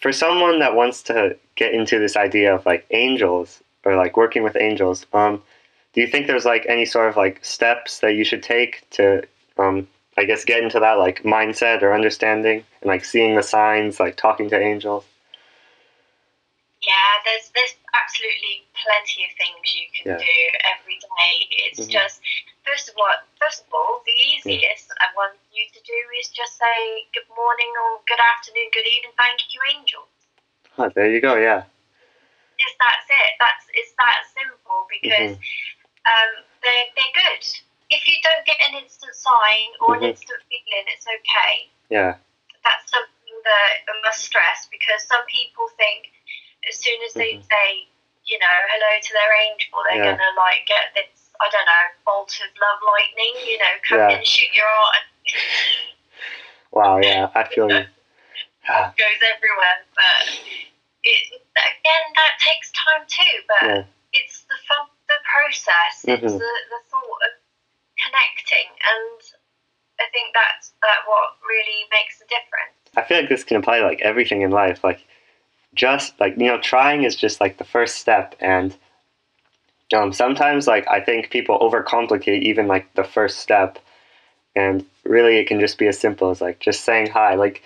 for someone that wants to get into this idea of like angels or like working with angels, um, do you think there's like any sort of like steps that you should take to, um, I guess, get into that like mindset or understanding and like seeing the signs, like talking to angels? Yeah, there's there's absolutely plenty of things you can Yeah. do every day. It's Mhm. just first of all, first of all, the easiest Want you to do is just say good morning or good afternoon, good evening, thank you, angel. Huh, there you go. Yeah. Yes, that's it. That's it's that simple because um, they they're good. If you don't get an instant sign or Mhm. an instant feeling, it's okay. Yeah. That's something that I must stress because some people think as soon as they Mhm. say, you know, hello to their angel, they're Yeah. gonna like get this, I don't know, bolt of love lightning, you know, come Yeah. and shoot your and Wow. Yeah. I feel you. Goes everywhere. But it again, that takes time too. But yeah. it's the fun, the process. Mhm. It's the, the thought of connecting, and I think that's that what really makes the difference. I feel like this can apply like everything in life. Like, just like you know, trying is just like the first step, and um, sometimes like I think people overcomplicate even like the first step, and really it can just be as simple as like just saying hi. Like